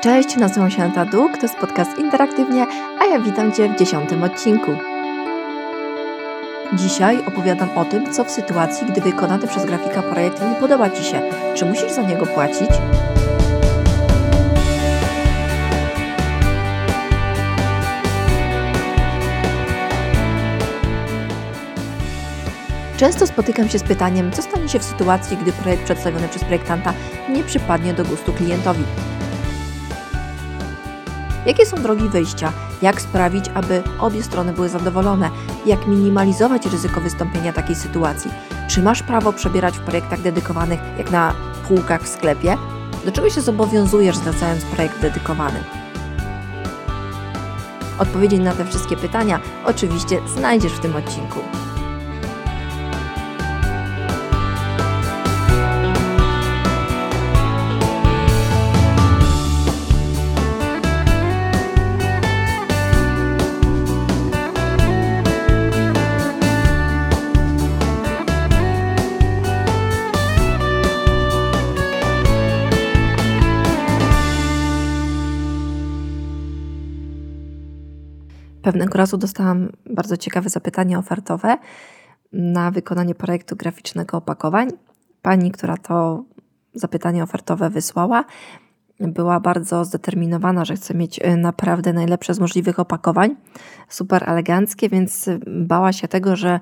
Cześć, nazywam się Aneta Duk, to jest podcast Interaktywnie, a ja witam Cię w dziesiątym odcinku. Dzisiaj opowiadam o tym, co w sytuacji, gdy wykonany przez grafika projekt nie podoba Ci się. Czy musisz za niego płacić? Często spotykam się z pytaniem, co stanie się w sytuacji, gdy projekt przedstawiony przez projektanta nie przypadnie do gustu klientowi. Jakie są drogi wyjścia? Jak sprawić, aby obie strony były zadowolone? Jak minimalizować ryzyko wystąpienia takiej sytuacji? Czy masz prawo przebierać w projektach dedykowanych jak na półkach w sklepie? Do czego się zobowiązujesz zlecając projekt dedykowany? Odpowiedzi na te wszystkie pytania oczywiście znajdziesz w tym odcinku. Pewnego razu dostałam bardzo ciekawe zapytanie ofertowe na wykonanie projektu graficznego opakowań. Pani, która to zapytanie ofertowe wysłała, była bardzo zdeterminowana, że chce mieć y, naprawdę najlepsze z możliwych opakowań, super eleganckie, więc bała się tego, że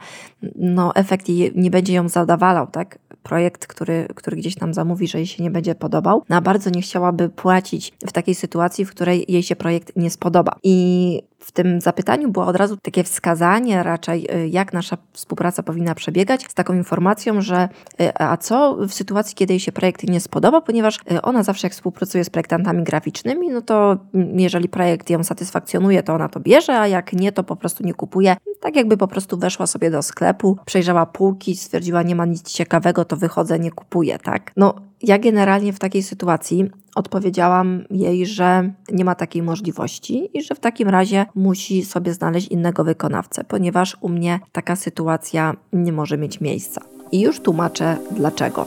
no, efekt nie będzie ją zadawalał, tak? Projekt, który, który gdzieś tam zamówi, że jej się nie będzie podobał, no, bardzo nie chciałaby płacić w takiej sytuacji, w której jej się projekt nie spodoba. I w tym zapytaniu było od razu takie wskazanie raczej, y, jak nasza współpraca powinna przebiegać, z taką informacją, że y, a co w sytuacji, kiedy jej się projekt nie spodoba, ponieważ y, ona zawsze jak współpracuje z projektantami graficznymi, no to mm, jeżeli projekt ją satysfakcjonuje, to ona to bierze, a jak nie, to po prostu nie kupuje. Tak jakby po prostu weszła sobie do sklepu, przejrzała półki, stwierdziła, nie ma nic ciekawego, to wychodzę, nie kupuję, tak? No, ja generalnie w takiej sytuacji odpowiedziałam jej, że nie ma takiej możliwości i że w takim razie musi sobie znaleźć innego wykonawcę, ponieważ u mnie taka sytuacja nie może mieć miejsca. I już tłumaczę dlaczego.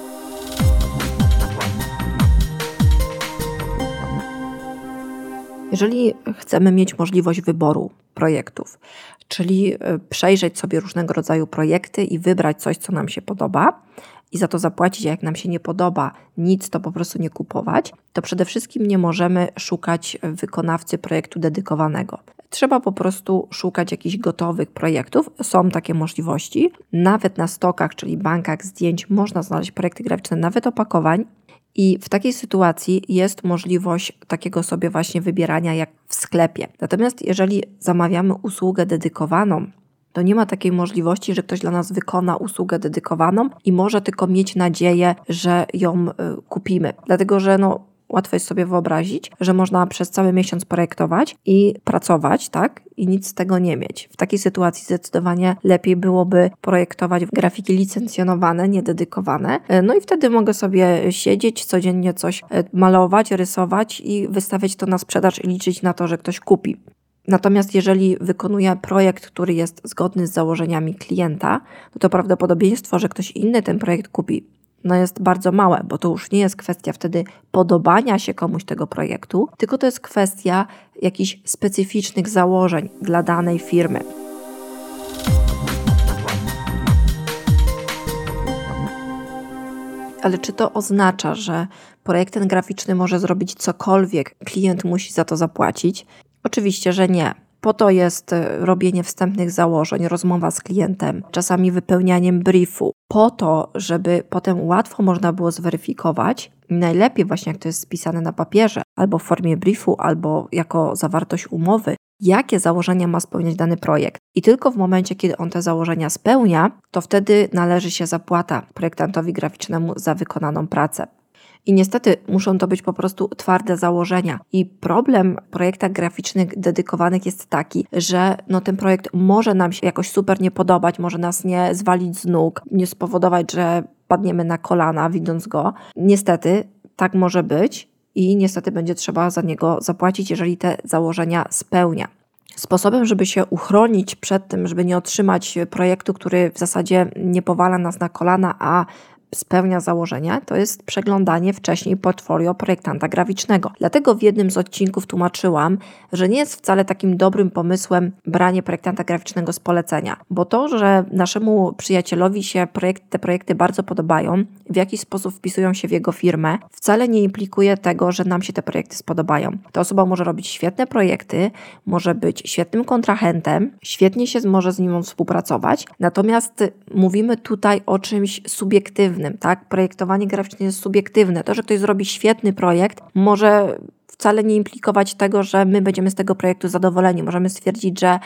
Jeżeli chcemy mieć możliwość wyboru projektów, czyli e, przejrzeć sobie różnego rodzaju projekty i wybrać coś, co nam się podoba, i za to zapłacić, a jak nam się nie podoba nic, to po prostu nie kupować, to przede wszystkim nie możemy szukać wykonawcy projektu dedykowanego. Trzeba po prostu szukać jakichś gotowych projektów. Są takie możliwości. Nawet na stokach, czyli bankach zdjęć, można znaleźć projekty graficzne, nawet opakowań. I w takiej sytuacji jest możliwość takiego sobie właśnie wybierania jak w sklepie. Natomiast jeżeli zamawiamy usługę dedykowaną, to nie ma takiej możliwości, że ktoś dla nas wykona usługę dedykowaną i może tylko mieć nadzieję, że ją y, kupimy. Dlatego, że no, łatwo jest sobie wyobrazić, że można przez cały miesiąc projektować i pracować, tak? I nic z tego nie mieć. W takiej sytuacji zdecydowanie lepiej byłoby projektować grafiki licencjonowane, niededykowane. Y, no i wtedy mogę sobie siedzieć, codziennie coś y, malować, rysować i wystawiać to na sprzedaż i liczyć na to, że ktoś kupi. Natomiast jeżeli wykonuję projekt, który jest zgodny z założeniami klienta, no to prawdopodobieństwo, że ktoś inny ten projekt kupi, no jest bardzo małe, bo to już nie jest kwestia wtedy podobania się komuś tego projektu, tylko to jest kwestia jakichś specyficznych założeń dla danej firmy. Ale czy to oznacza, że projekt ten graficzny może zrobić cokolwiek, klient musi za to zapłacić? Oczywiście, że nie. Po to jest e, robienie wstępnych założeń, rozmowa z klientem, czasami wypełnianiem briefu, po to, żeby potem łatwo można było zweryfikować, najlepiej właśnie jak to jest spisane na papierze, albo w formie briefu, albo jako zawartość umowy, jakie założenia ma spełniać dany projekt. I tylko w momencie, kiedy on te założenia spełnia, to wtedy należy się zapłata projektantowi graficznemu za wykonaną pracę. I niestety muszą to być po prostu twarde założenia. I problem projektach graficznych dedykowanych jest taki, że no ten projekt może nam się jakoś super nie podobać, może nas nie zwalić z nóg, nie spowodować, że padniemy na kolana widząc go. Niestety tak może być i niestety będzie trzeba za niego zapłacić, jeżeli te założenia spełnia. Sposobem, żeby się uchronić przed tym, żeby nie otrzymać projektu, który w zasadzie nie powala nas na kolana, a spełnia założenia, to jest przeglądanie wcześniej portfolio projektanta graficznego. Dlatego w jednym z odcinków tłumaczyłam, że nie jest wcale takim dobrym pomysłem branie projektanta graficznego z polecenia, bo to, że naszemu przyjacielowi się projekt, te projekty bardzo podobają, w jaki sposób wpisują się w jego firmę, wcale nie implikuje tego, że nam się te projekty spodobają. Ta osoba może robić świetne projekty, może być świetnym kontrahentem, świetnie się może z nim współpracować, natomiast mówimy tutaj o czymś subiektywnym, tak? Projektowanie graficzne jest subiektywne. To, że ktoś zrobi świetny projekt, może wcale nie implikować tego, że my będziemy z tego projektu zadowoleni. Możemy stwierdzić, że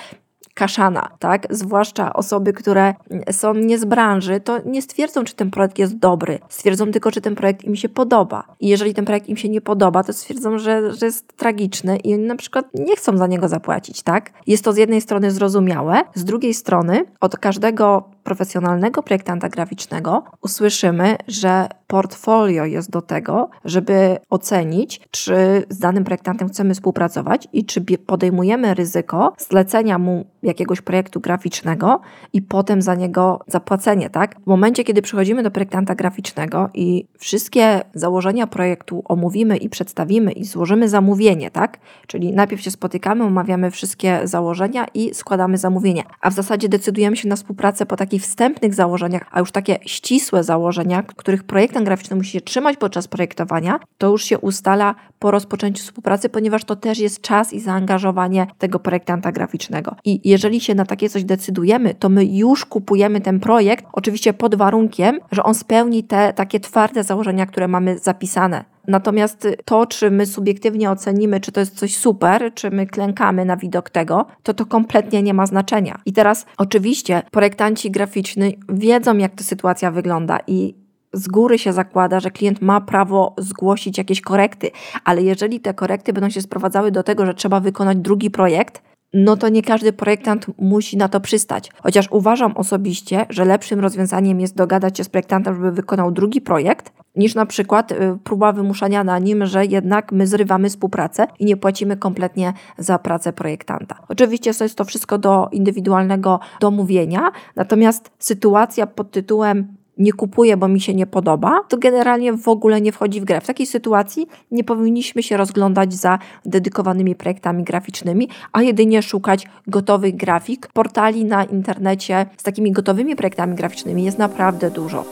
kaszana, tak? Zwłaszcza osoby, które są nie z branży, to nie stwierdzą, czy ten projekt jest dobry. Stwierdzą tylko, czy ten projekt im się podoba. I jeżeli ten projekt im się nie podoba, to stwierdzą, że, że jest tragiczny i oni na przykład nie chcą za niego zapłacić, tak? Jest to z jednej strony zrozumiałe, z drugiej strony od każdego profesjonalnego projektanta graficznego usłyszymy, że portfolio jest do tego, żeby ocenić, czy z danym projektantem chcemy współpracować i czy podejmujemy ryzyko zlecenia mu jakiegoś projektu graficznego i potem za niego zapłacenie, tak? W momencie, kiedy przychodzimy do projektanta graficznego i wszystkie założenia projektu omówimy i przedstawimy i złożymy zamówienie, tak? Czyli najpierw się spotykamy, omawiamy wszystkie założenia i składamy zamówienie, a w zasadzie decydujemy się na współpracę po takich wstępnych założeniach, a już takie ścisłe założenia, których projektant graficzny musi się trzymać podczas projektowania, to już się ustala po rozpoczęciu współpracy, ponieważ to też jest czas i zaangażowanie tego projektanta graficznego. I jeżeli się na takie coś decydujemy, to my już kupujemy ten projekt, oczywiście pod warunkiem, że on spełni te takie twarde założenia, które mamy zapisane. Natomiast to, czy my subiektywnie ocenimy, czy to jest coś super, czy my klękamy na widok tego, to to kompletnie nie ma znaczenia. I teraz oczywiście projektanci graficzni wiedzą, jak ta sytuacja wygląda i z góry się zakłada, że klient ma prawo zgłosić jakieś korekty, ale jeżeli te korekty będą się sprowadzały do tego, że trzeba wykonać drugi projekt, no to nie każdy projektant musi na to przystać. Chociaż uważam osobiście, że lepszym rozwiązaniem jest dogadać się z projektantem, żeby wykonał drugi projekt, niż na przykład y, próba wymuszania na nim, że jednak my zrywamy współpracę i nie płacimy kompletnie za pracę projektanta. Oczywiście jest to wszystko do indywidualnego domówienia, natomiast sytuacja pod tytułem nie kupuję, bo mi się nie podoba, to generalnie w ogóle nie wchodzi w grę. W takiej sytuacji nie powinniśmy się rozglądać za dedykowanymi projektami graficznymi, a jedynie szukać gotowych grafik. Portali na internecie z takimi gotowymi projektami graficznymi jest naprawdę dużo.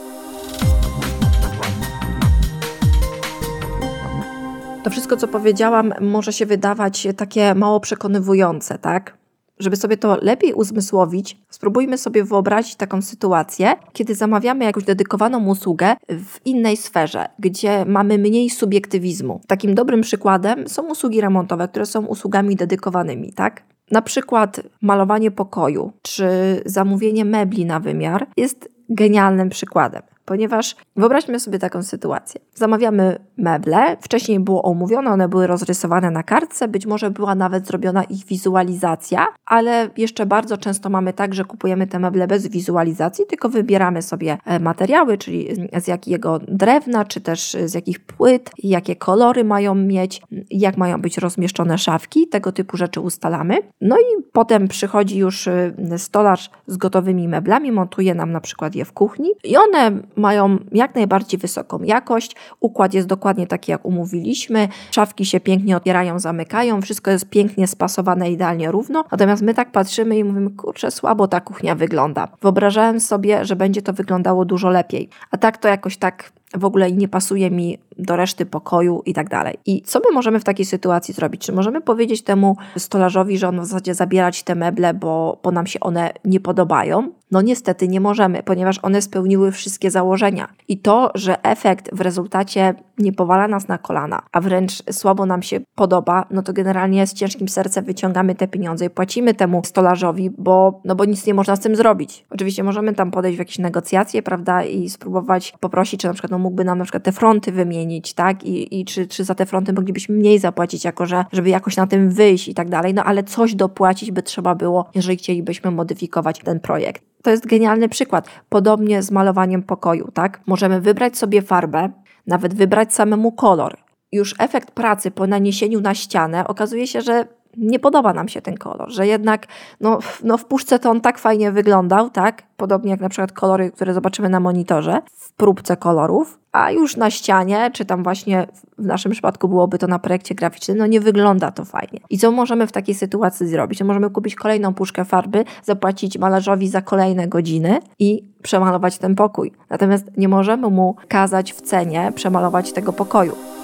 To wszystko, co powiedziałam, może się wydawać takie mało przekonywujące, tak? Żeby sobie to lepiej uzmysłowić, spróbujmy sobie wyobrazić taką sytuację, kiedy zamawiamy jakąś dedykowaną usługę w innej sferze, gdzie mamy mniej subiektywizmu. Takim dobrym przykładem są usługi remontowe, które są usługami dedykowanymi, tak? Na przykład malowanie pokoju czy zamówienie mebli na wymiar jest genialnym przykładem ponieważ wyobraźmy sobie taką sytuację. Zamawiamy meble, wcześniej było omówione, one były rozrysowane na kartce, być może była nawet zrobiona ich wizualizacja, ale jeszcze bardzo często mamy tak, że kupujemy te meble bez wizualizacji, tylko wybieramy sobie e, materiały, czyli z jakiego drewna, czy też z jakich płyt, jakie kolory mają mieć, jak mają być rozmieszczone szafki, tego typu rzeczy ustalamy. No i potem przychodzi już e, stolarz z gotowymi meblami, montuje nam na przykład je w kuchni i one mają jak najbardziej wysoką jakość, układ jest dokładnie taki, jak umówiliśmy, szafki się pięknie otwierają, zamykają, wszystko jest pięknie spasowane, idealnie równo, natomiast my tak patrzymy i mówimy, kurczę, słabo ta kuchnia wygląda. Wyobrażałem sobie, że będzie to wyglądało dużo lepiej, a tak to jakoś tak w ogóle nie pasuje mi do reszty pokoju i tak dalej. I co my możemy w takiej sytuacji zrobić? Czy możemy powiedzieć temu stolarzowi, że on w zasadzie zabierać te meble, bo, bo nam się one nie podobają? No niestety nie możemy, ponieważ one spełniły wszystkie założenia. I to, że efekt w rezultacie nie powala nas na kolana, a wręcz słabo nam się podoba, no to generalnie z ciężkim sercem wyciągamy te pieniądze i płacimy temu stolarzowi, bo, no bo nic nie można z tym zrobić. Oczywiście możemy tam podejść w jakieś negocjacje, prawda, i spróbować poprosić, czy na przykład no, mógłby nam na przykład te fronty wymienić, tak, i, i czy, czy za te fronty moglibyśmy mniej zapłacić, jako że, żeby jakoś na tym wyjść i tak dalej, no ale coś dopłacić by trzeba było, jeżeli chcielibyśmy modyfikować ten projekt. To jest genialny przykład. Podobnie z malowaniem pokoju, tak? Możemy wybrać sobie farbę, nawet wybrać samemu kolor. Już efekt pracy po naniesieniu na ścianę okazuje się, że nie podoba nam się ten kolor, że jednak no, no w puszce to on tak fajnie wyglądał, tak? Podobnie jak na przykład kolory, które zobaczymy na monitorze w próbce kolorów, a już na ścianie, czy tam właśnie w naszym przypadku byłoby to na projekcie graficznym, no nie wygląda to fajnie. I co możemy w takiej sytuacji zrobić? No możemy kupić kolejną puszkę farby, zapłacić malarzowi za kolejne godziny i przemalować ten pokój. Natomiast nie możemy mu kazać w cenie przemalować tego pokoju.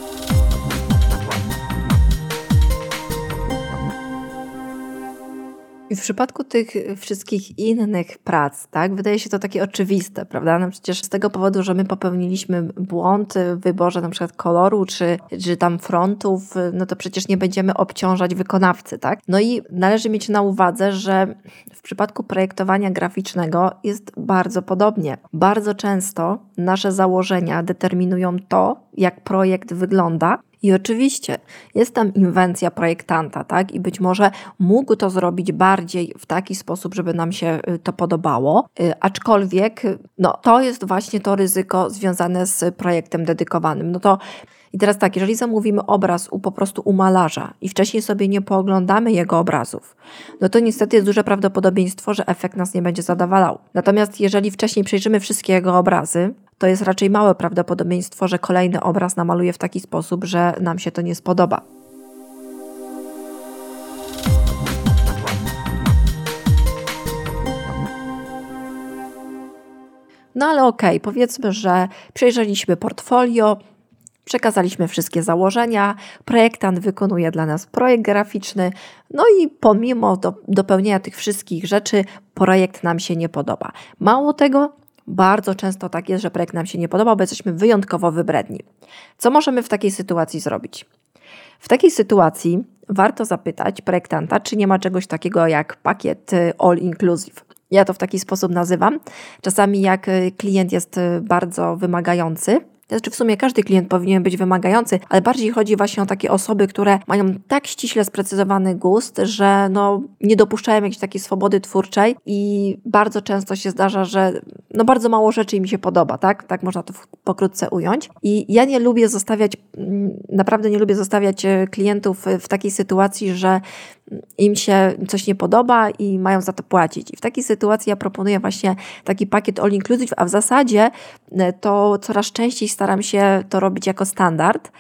I w przypadku tych wszystkich innych prac, tak, wydaje się to takie oczywiste, prawda? No przecież z tego powodu, że my popełniliśmy błąd w wyborze na przykład koloru czy, czy tam frontów, no to przecież nie będziemy obciążać wykonawcy, tak? No i należy mieć na uwadze, że w przypadku projektowania graficznego jest bardzo podobnie. Bardzo często nasze założenia determinują to, jak projekt wygląda i oczywiście jest tam inwencja projektanta, tak? I być może mógł to zrobić bardziej w taki sposób, żeby nam się y, to podobało, y, aczkolwiek no, to jest właśnie to ryzyko związane z projektem dedykowanym. No to i teraz tak, jeżeli zamówimy obraz u po prostu u malarza i wcześniej sobie nie pooglądamy jego obrazów, no to niestety jest duże prawdopodobieństwo, że efekt nas nie będzie zadowalał. Natomiast jeżeli wcześniej przejrzymy wszystkie jego obrazy, to jest raczej małe prawdopodobieństwo, że kolejny obraz namaluje w taki sposób, że nam się to nie spodoba. No ale okej, okay, powiedzmy, że przejrzeliśmy portfolio, przekazaliśmy wszystkie założenia, projektant wykonuje dla nas projekt graficzny, no i pomimo do, dopełnienia tych wszystkich rzeczy, projekt nam się nie podoba. Mało tego, bardzo często tak jest, że projekt nam się nie podoba, bo jesteśmy wyjątkowo wybredni. Co możemy w takiej sytuacji zrobić? W takiej sytuacji warto zapytać projektanta, czy nie ma czegoś takiego jak pakiet y, all inclusive. Ja to w taki sposób nazywam. Czasami jak y, klient jest y, bardzo wymagający, znaczy w sumie każdy klient powinien być wymagający, ale bardziej chodzi właśnie o takie osoby, które mają tak ściśle sprecyzowany gust, że no, nie dopuszczają jakiejś takiej swobody twórczej i bardzo często się zdarza, że no bardzo mało rzeczy im się podoba, tak? Tak można to pokrótce ująć. I ja nie lubię zostawiać, mm, naprawdę nie lubię zostawiać e, klientów w takiej sytuacji, że im się coś nie podoba i mają za to płacić. I w takiej sytuacji ja proponuję właśnie taki pakiet all inclusive, a w zasadzie e, to coraz częściej staram się to robić jako standard.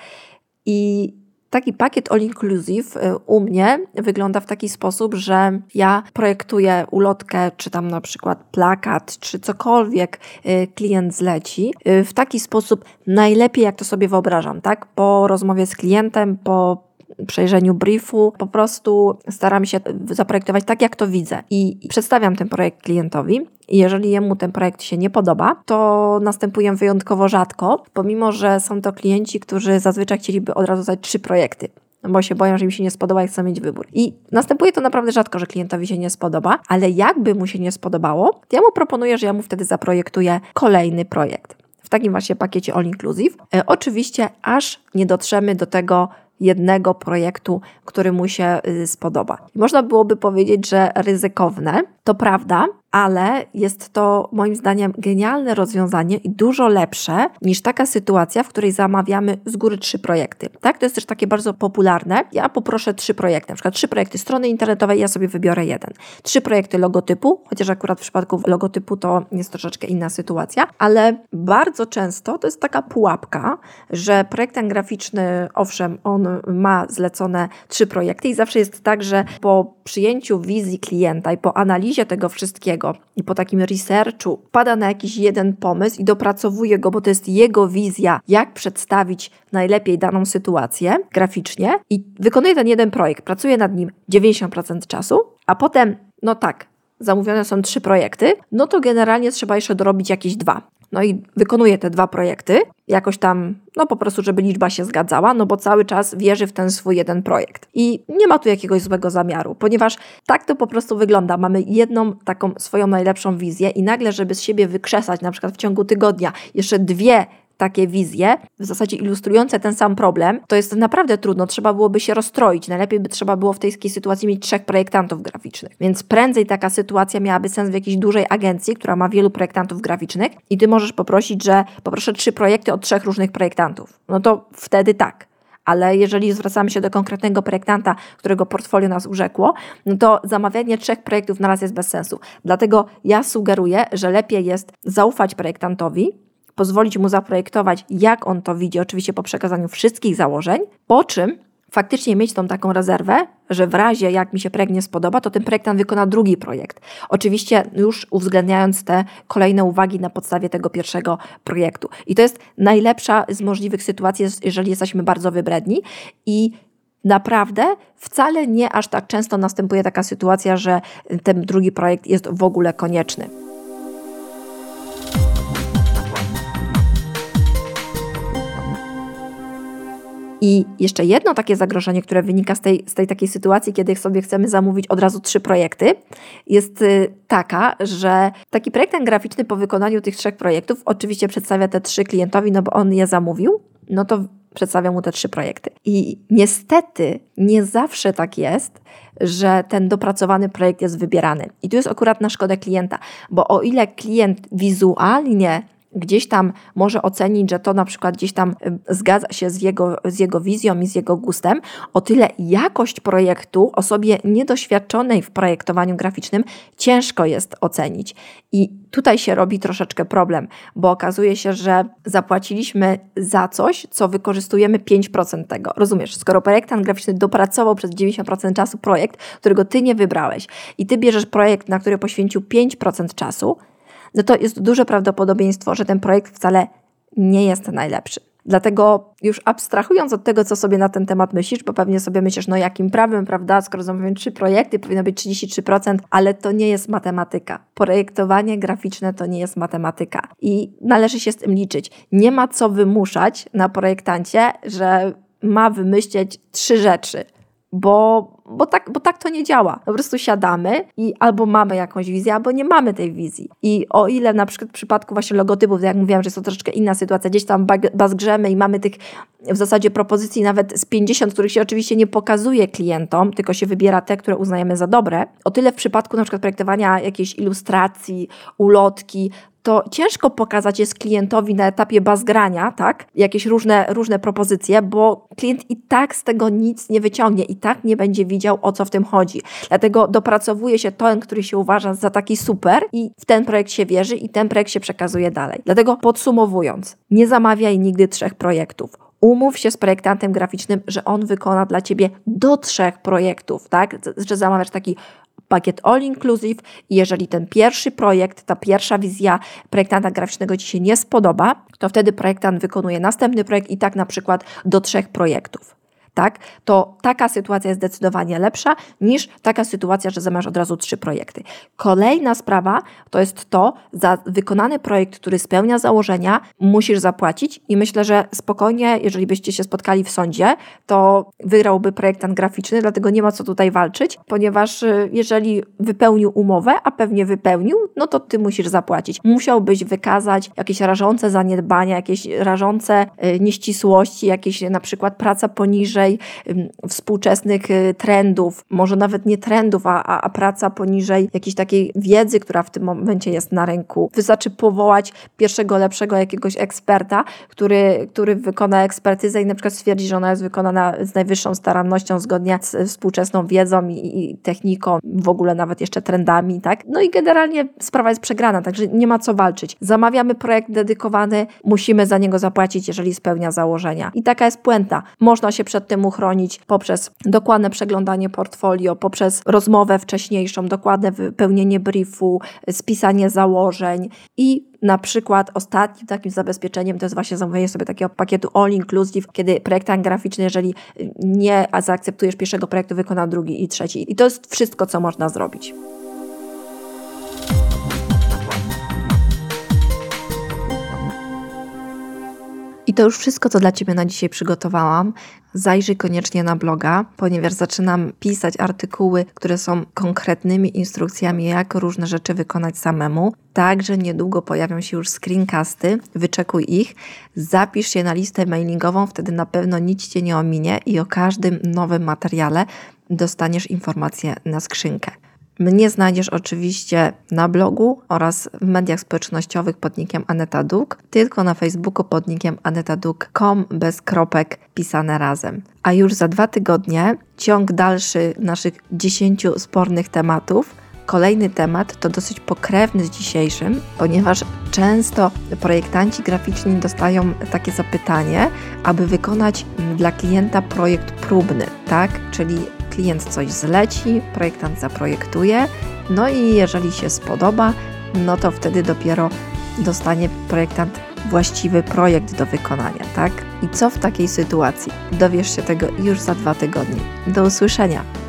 I taki pakiet all inclusive e, u mnie wygląda w taki sposób, że ja projektuję ulotkę, czy tam na przykład plakat, czy cokolwiek e, klient zleci, w taki sposób najlepiej, jak to sobie wyobrażam, tak? Po rozmowie z klientem, po przejrzeniu briefu. Po prostu staram się zaprojektować tak, jak to widzę i przedstawiam ten projekt klientowi. Jeżeli jemu ten projekt się nie podoba, to następuje wyjątkowo rzadko, pomimo że są to klienci, którzy zazwyczaj chcieliby od razu dać trzy projekty bo się boją, że im się nie spodoba i chcą mieć wybór. I następuje to naprawdę rzadko, że klientowi się nie spodoba, ale jakby mu się nie spodobało, to ja mu proponuję, że ja mu wtedy zaprojektuję kolejny projekt. W takim właśnie pakiecie all inclusive. E, oczywiście, aż nie dotrzemy do tego jednego projektu, który mu się y, spodoba. Można byłoby powiedzieć, że ryzykowne, to prawda, ale jest to moim zdaniem genialne rozwiązanie i dużo lepsze niż taka sytuacja, w której zamawiamy z góry trzy projekty. Tak, to jest też takie bardzo popularne. Ja poproszę trzy projekty, na przykład trzy projekty strony internetowej, ja sobie wybiorę jeden. Trzy projekty logotypu, chociaż akurat w przypadku logotypu to jest troszeczkę inna sytuacja, ale bardzo często to jest taka pułapka, że projektant graficzny, owszem, on ma zlecone trzy projekty i zawsze jest tak, że po przyjęciu wizji klienta i po analizie tego wszystkiego i po takim researchu pada na jakiś jeden pomysł i dopracowuje go, bo to jest jego wizja, jak przedstawić najlepiej daną sytuację graficznie i wykonuje ten jeden projekt, pracuje nad nim 90% czasu, a potem, no tak, zamówione są trzy projekty, no to generalnie trzeba jeszcze dorobić jakieś dwa. No i wykonuje te dwa projekty, jakoś tam, no po prostu, żeby liczba się zgadzała, no bo cały czas wierzy w ten swój jeden projekt. I nie ma tu jakiegoś złego zamiaru, ponieważ tak to po prostu wygląda. Mamy jedną taką swoją najlepszą wizję i nagle, żeby z siebie wykrzesać na przykład w ciągu tygodnia jeszcze dwie takie wizje, w zasadzie ilustrujące ten sam problem, to jest naprawdę trudno. Trzeba byłoby się rozstroić. Najlepiej by trzeba było w tej sytuacji mieć trzech projektantów graficznych. Więc prędzej taka sytuacja miałaby sens w jakiejś dużej agencji, która ma wielu projektantów graficznych i ty możesz poprosić, że poproszę trzy projekty od trzech różnych projektantów. No to wtedy tak ale jeżeli zwracamy się do konkretnego projektanta, którego portfolio nas urzekło, no to zamawianie trzech projektów na raz jest bez sensu. Dlatego ja sugeruję, że lepiej jest zaufać projektantowi, pozwolić mu zaprojektować, jak on to widzi, oczywiście po przekazaniu wszystkich założeń, po czym faktycznie mieć tą taką rezerwę, że w razie jak mi się projekt nie spodoba, to ten projektant wykona drugi projekt. Oczywiście już uwzględniając te kolejne uwagi na podstawie tego pierwszego projektu. I to jest najlepsza z możliwych sytuacji, jeżeli jesteśmy bardzo wybredni i naprawdę wcale nie aż tak często następuje taka sytuacja, że ten drugi projekt jest w ogóle konieczny. I jeszcze jedno takie zagrożenie, które wynika z tej, z tej takiej sytuacji, kiedy sobie chcemy zamówić od razu trzy projekty, jest y, taka, że taki projektant graficzny po wykonaniu tych trzech projektów oczywiście przedstawia te trzy klientowi, no bo on je zamówił, no to przedstawia mu te trzy projekty. I niestety nie zawsze tak jest, że ten dopracowany projekt jest wybierany. I tu jest akurat na szkodę klienta, bo o ile klient wizualnie gdzieś tam może ocenić, że to na przykład gdzieś tam y, zgadza się z jego, z jego wizją i z jego gustem, o tyle jakość projektu osobie niedoświadczonej w projektowaniu graficznym ciężko jest ocenić. I tutaj się robi troszeczkę problem, bo okazuje się, że zapłaciliśmy za coś, co wykorzystujemy 5% tego. Rozumiesz, skoro projektant graficzny dopracował przez 90% czasu projekt, którego ty nie wybrałeś i ty bierzesz projekt, na który poświęcił 5% czasu, no to jest duże prawdopodobieństwo, że ten projekt wcale nie jest najlepszy. Dlatego już abstrahując od tego, co sobie na ten temat myślisz, bo pewnie sobie myślisz, no jakim prawem, prawda, skoro zamówiłem trzy projekty, powinno być 33%, ale to nie jest matematyka. Projektowanie graficzne to nie jest matematyka i należy się z tym liczyć. Nie ma co wymuszać na projektancie, że ma wymyśleć trzy rzeczy bo, bo, tak, bo tak to nie działa. Po prostu siadamy i albo mamy jakąś wizję, albo nie mamy tej wizji. I o ile na przykład w przypadku właśnie logotypów, jak mówiłam, że jest to troszeczkę inna sytuacja, gdzieś tam bazgrzemy i mamy tych w zasadzie propozycji nawet z 50, których się oczywiście nie pokazuje klientom, tylko się wybiera te, które uznajemy za dobre. O tyle w przypadku na przykład projektowania jakiejś ilustracji, ulotki, to ciężko pokazać jest klientowi na etapie bazgrania, tak? Jakieś różne, różne propozycje, bo klient i tak z tego nic nie wyciągnie, i tak nie będzie widział, o co w tym chodzi. Dlatego dopracowuje się ten, który się uważa za taki super i w ten projekt się wierzy i ten projekt się przekazuje dalej. Dlatego podsumowując, nie zamawiaj nigdy trzech projektów umów się z projektantem graficznym, że on wykona dla ciebie do trzech projektów, tak? Że zamawiasz taki pakiet all inclusive. I jeżeli ten pierwszy projekt, ta pierwsza wizja projektanta graficznego Ci się nie spodoba, to wtedy projektant wykonuje następny projekt i tak na przykład do trzech projektów tak, to taka sytuacja jest zdecydowanie lepsza niż taka sytuacja, że zamasz od razu trzy projekty. Kolejna sprawa to jest to, za wykonany projekt, który spełnia założenia, musisz zapłacić i myślę, że spokojnie, jeżeli byście się spotkali w sądzie, to wygrałby projektant graficzny, dlatego nie ma co tutaj walczyć, ponieważ y, jeżeli wypełnił umowę, a pewnie wypełnił, no to ty musisz zapłacić. Musiałbyś wykazać jakieś rażące zaniedbania, jakieś rażące y, nieścisłości, jakieś na przykład praca poniżej współczesnych y, trendów, może nawet nie trendów, a, a, a praca poniżej jakiejś takiej wiedzy, która w tym momencie jest na rynku. Wystarczy powołać pierwszego, lepszego jakiegoś eksperta, który, który wykona ekspertyzę i na przykład stwierdzi, że ona jest wykonana z najwyższą starannością, zgodnie z współczesną wiedzą i, i techniką, w ogóle nawet jeszcze trendami, tak? No i generalnie sprawa jest przegrana, także nie ma co walczyć. Zamawiamy projekt dedykowany, musimy za niego zapłacić, jeżeli spełnia założenia. I taka jest puenta. Można się przed tym tym uchronić poprzez dokładne przeglądanie portfolio, poprzez rozmowę wcześniejszą, dokładne wypełnienie briefu, spisanie założeń i na przykład ostatnim takim zabezpieczeniem to jest właśnie zamówienie sobie takiego pakietu all inclusive, kiedy projektant graficzny, jeżeli nie zaakceptujesz pierwszego projektu, wykona drugi i trzeci. I to jest wszystko, co można zrobić. To już wszystko, co dla Ciebie na dzisiaj przygotowałam. Zajrzyj koniecznie na bloga, ponieważ zaczynam pisać artykuły, które są konkretnymi instrukcjami, jak różne rzeczy wykonać samemu. Także niedługo pojawią się już screencasty, wyczekuj ich. Zapisz się na listę mailingową, wtedy na pewno nic Cię nie ominie i o każdym nowym materiale dostaniesz informację na skrzynkę. Mnie znajdziesz oczywiście na blogu oraz w mediach społecznościowych pod nickiem Aneta Duk, tylko na Facebooku pod nickiem anetaduk.com bez kropek pisane razem. A już za dwa tygodnie ciąg dalszy naszych 10 spornych tematów. Kolejny temat to dosyć pokrewny z dzisiejszym, ponieważ często projektanci graficzni dostają takie zapytanie, aby wykonać dla klienta projekt próbny, tak? Czyli klient coś zleci, projektant zaprojektuje, no i jeżeli się spodoba, no to wtedy dopiero dostanie projektant właściwy projekt do wykonania, tak? I co w takiej sytuacji? Dowiesz się tego już za dwa tygodnie. Do usłyszenia!